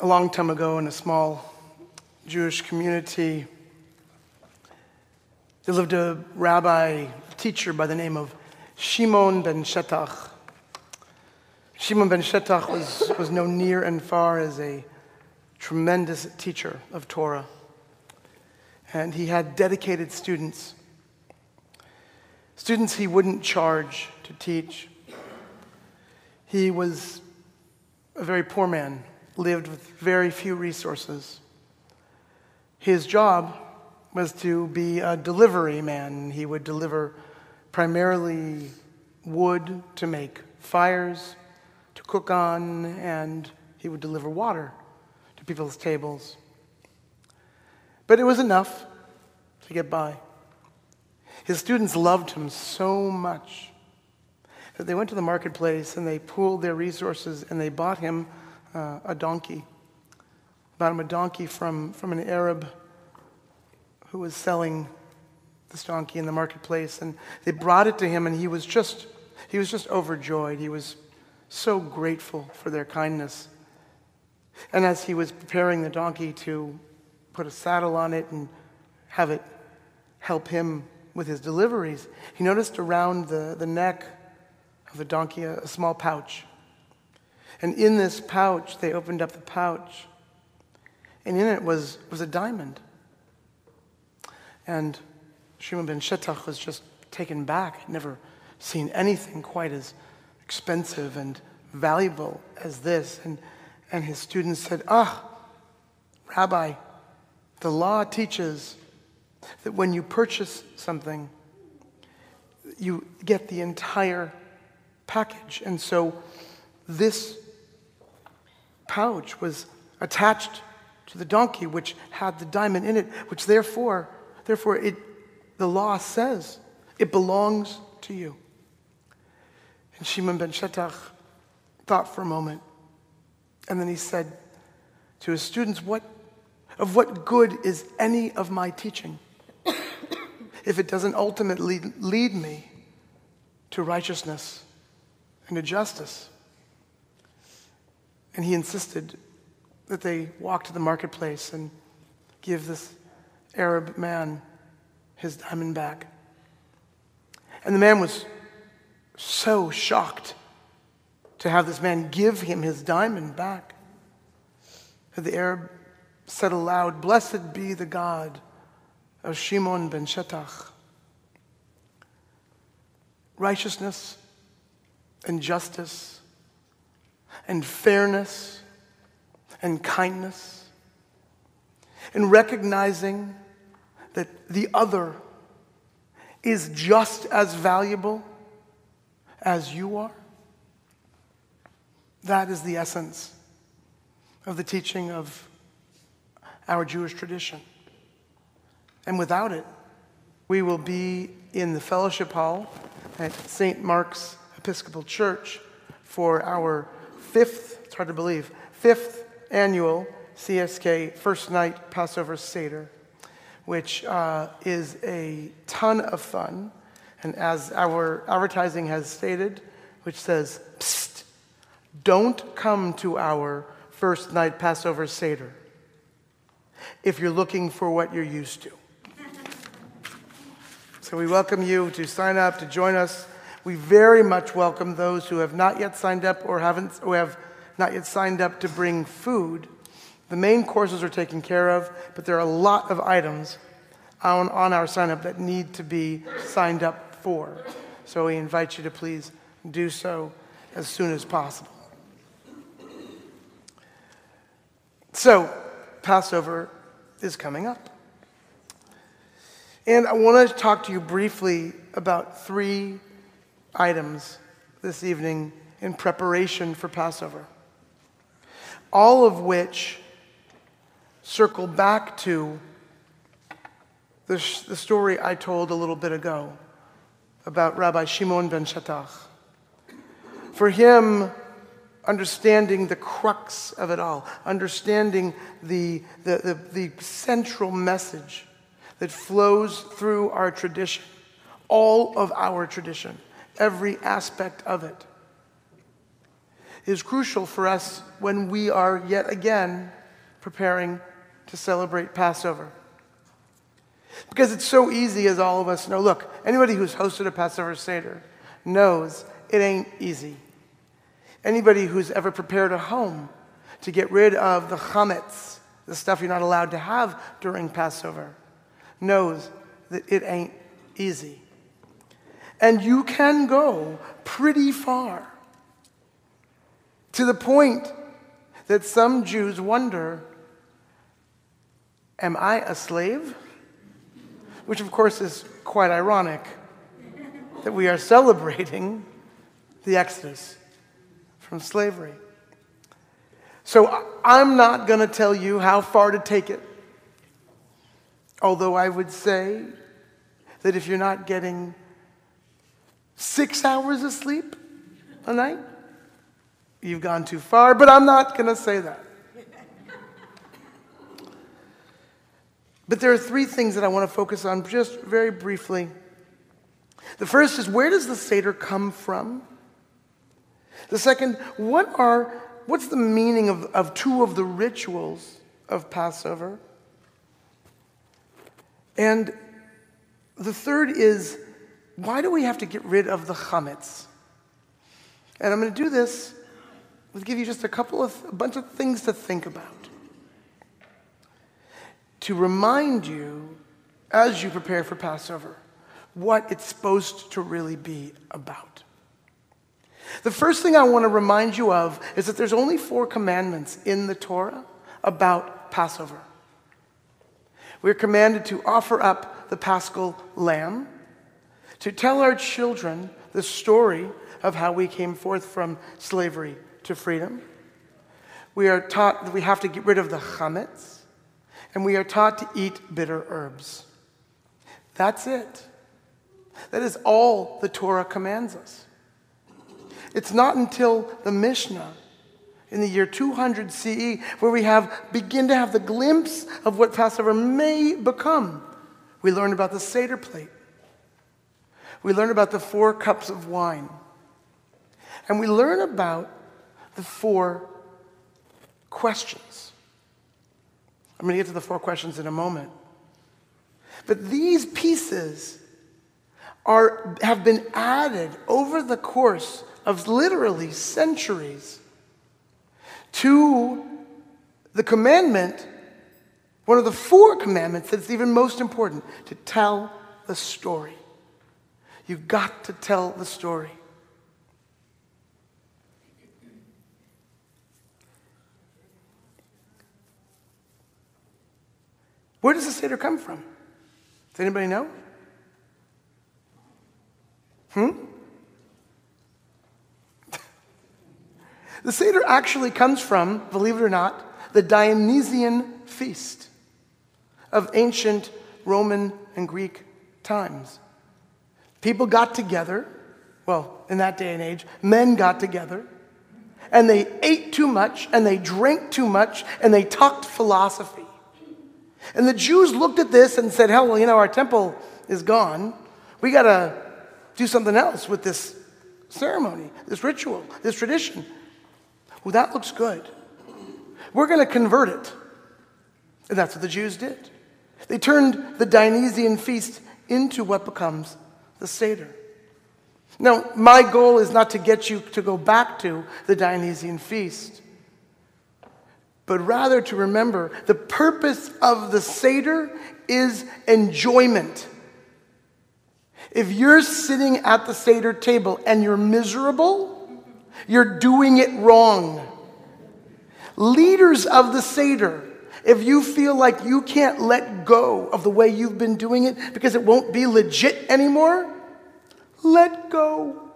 A long time ago, in a small Jewish community, there lived a rabbi, teacher by the name of Shimon ben Shetach. Shimon ben Shetach was, was known near and far as a tremendous teacher of Torah. And he had dedicated students. Students he wouldn't charge to teach. He was a very poor man, lived with very few resources. His job was to be a delivery man. He would deliver primarily wood to make fires, to cook on, and he would deliver water to people's tables. But it was enough to get by. His students loved him so much that they went to the marketplace and they pooled their resources and they bought him uh, a donkey. Bought him a donkey from, from an Arab who was selling this donkey in the marketplace. And they brought it to him and he was just, he was just overjoyed. He was so grateful for their kindness. And as he was preparing the donkey to put a saddle on it and have it help him with his deliveries, he noticed around the, the neck of the donkey a, a small pouch. And in this pouch, they opened up the pouch, and in it was, was a diamond. And Shimon ben Shetach was just taken back, never seen anything quite as expensive and valuable as this. And, and his students said, Ah, Rabbi, the law teaches that when you purchase something, you get the entire package. And so this pouch was attached to the donkey, which had the diamond in it, which therefore, therefore it, the law says it belongs to you. And Shimon ben Shetach thought for a moment, and then he said to his students, What of what good is any of my teaching if it doesn't ultimately lead me to righteousness and to justice? And he insisted that they walk to the marketplace and give this Arab man his diamond back. And the man was so shocked to have this man give him his diamond back that the Arab said aloud, Blessed be the God of Shimon ben Shetach. Righteousness and justice and fairness and kindness and recognizing that the other is just as valuable as you are. That is the essence of the teaching of our Jewish tradition. And without it, we will be in the fellowship hall at St. Mark's Episcopal Church for our fifth, it's hard to believe, fifth annual CSK First Night Passover Seder, which uh, is a ton of fun. And as our advertising has stated, which says, Psst, don't come to our First Night Passover Seder if you're looking for what you're used to. So we welcome you to sign up, to join us. We very much welcome those who have not yet signed up or haven't, who have not yet signed up to bring food. The main courses are taken care of, but there are a lot of items on, on our sign up that need to be signed up for. So we invite you to please do so as soon as possible. So, Passover is coming up. And I want to talk to you briefly about three items this evening in preparation for Passover, all of which circle back to the, the story I told a little bit ago about Rabbi Shimon ben Shetach. For him, understanding the crux of it all, understanding the, the, the, the, central message that flows through our tradition, all of our tradition, every aspect of it. is crucial for us when we are yet again preparing to celebrate Passover. Because it's so easy, as all of us know. Look, anybody who's hosted a Passover Seder knows it ain't easy. Anybody who's ever prepared a home to get rid of the chametz, the stuff you're not allowed to have during Passover, knows that it ain't easy. And you can go pretty far to the point that some Jews wonder Am I a slave? Which, of course, is quite ironic that we are celebrating the Exodus from slavery. So I'm not going to tell you how far to take it. Although I would say that if you're not getting six hours of sleep a night, you've gone too far. But I'm not going to say that. But there are three things that I want to focus on just very briefly. The first is where does the Seder come from? The second, what are, what's the meaning of, of two of the rituals of Passover? And the third is, why do we have to get rid of the chametz? And I'm going to do this, I'll give you just a couple of, a bunch of things to think about. To remind you, as you prepare for Passover, what it's supposed to really be about. The first thing I want to remind you of is that there's only four commandments in the Torah about Passover. We're commanded to offer up the paschal lamb, to tell our children the story of how we came forth from slavery to freedom. We are taught that we have to get rid of the chametz, and we are taught to eat bitter herbs. That's it. That is all the Torah commands us. It's not until the Mishnah in the year 200 CE where we have begin to have the glimpse of what Passover may become. We learn about the Seder plate. We learn about the four cups of wine. And we learn about the four questions. I'm going to get to the four questions in a moment. But these pieces are, have been added over the course of literally centuries to the commandment, one of the four commandments that's even most important to tell the story. You've got to tell the story. Where does the Seder come from? Does anybody know? Hmm? The Seder actually comes from, believe it or not, the Dionysian feast of ancient Roman and Greek times. People got together, well, in that day and age, men got together, and they ate too much, and they drank too much, and they talked philosophy. And the Jews looked at this and said, hell, well, you know, our temple is gone. We got to do something else with this ceremony, this ritual, this tradition. Well, that looks good. We're going to convert it. And that's what the Jews did. They turned the Dionysian feast into what becomes the Seder. Now, my goal is not to get you to go back to the Dionysian feast, but rather to remember the purpose of the Seder is enjoyment. If you're sitting at the Seder table and you're miserable, you're doing it wrong. Leaders of the Seder, if you feel like you can't let go of the way you've been doing it because it won't be legit anymore, let go.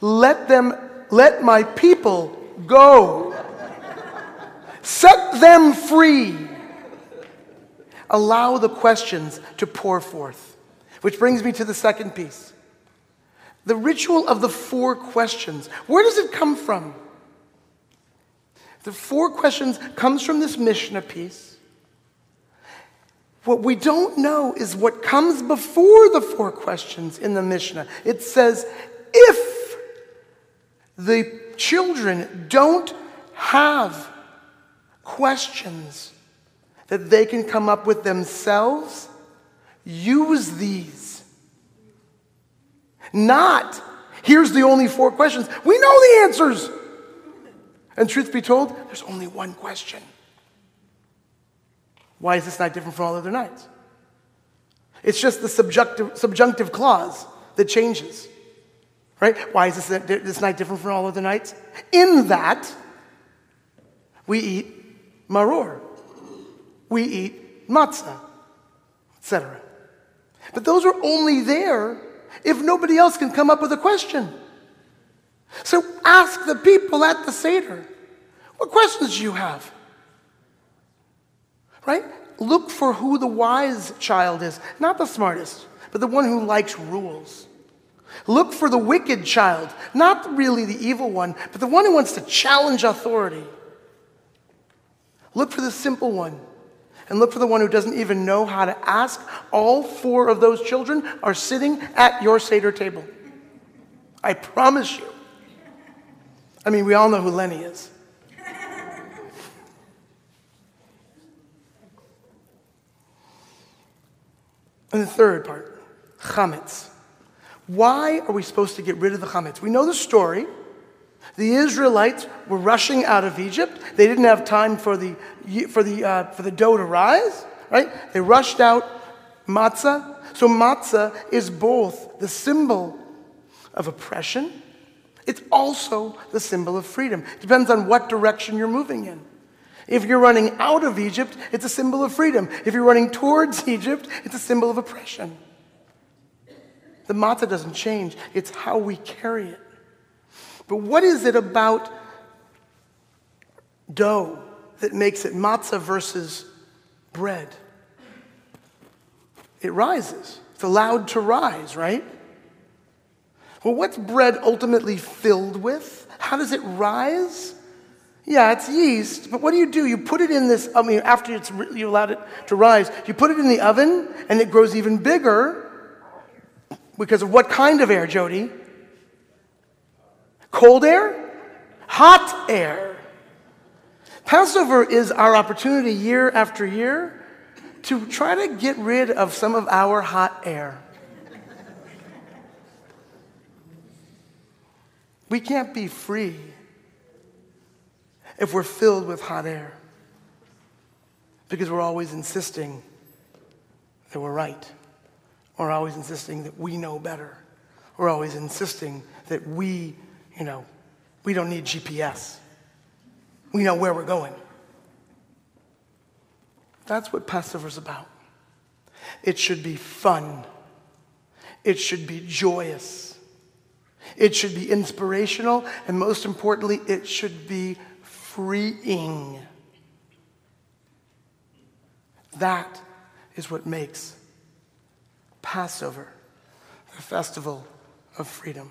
Let them, let my people go. Set them free. Allow the questions to pour forth. Which brings me to the second piece. The ritual of the four questions. Where does it come from? The four questions comes from this Mishnah piece. What we don't know is what comes before the four questions in the Mishnah. It says, if the children don't have questions that they can come up with themselves, use these. Not, here's the only four questions. We know the answers. And truth be told, there's only one question. Why is this night different from all other nights? It's just the subjunctive, subjunctive clause that changes. Right? Why is this, this night different from all other nights? In that, we eat maror, we eat matzah, etc. But those are only there if nobody else can come up with a question. So ask the people at the Seder, what questions do you have? Right? Look for who the wise child is, not the smartest, but the one who likes rules. Look for the wicked child, not really the evil one, but the one who wants to challenge authority. Look for the simple one, and look for the one who doesn't even know how to ask. All four of those children are sitting at your Seder table. I promise you. I mean, we all know who Lenny is. And the third part, chametz. Why are we supposed to get rid of the chametz? We know the story. The Israelites were rushing out of Egypt. They didn't have time for the, for the, uh, for the dough to rise, right? They rushed out matzah. So matzah is both the symbol of oppression. It's also the symbol of freedom. It depends on what direction you're moving in. If you're running out of Egypt, it's a symbol of freedom. If you're running towards Egypt, it's a symbol of oppression. The matzah doesn't change, it's how we carry it. But what is it about dough that makes it matzah versus bread? It rises. It's allowed to rise, right? Well, what's bread ultimately filled with? How does it rise? Yeah, it's yeast, but what do you do? You put it in this, I mean, after it's, you allowed it to rise, you put it in the oven and it grows even bigger because of what kind of air, Jody? Cold air? Hot air. Passover is our opportunity year after year to try to get rid of some of our hot air. We can't be free if we're filled with hot air. Because we're always insisting that we're right. We're always insisting that we know better. We're always insisting that we, you know, we don't need GPS. We know where we're going. That's what Passover's about. It should be fun. It should be joyous. It should be inspirational. And most importantly, it should be freeing. That is what makes Passover the festival of freedom.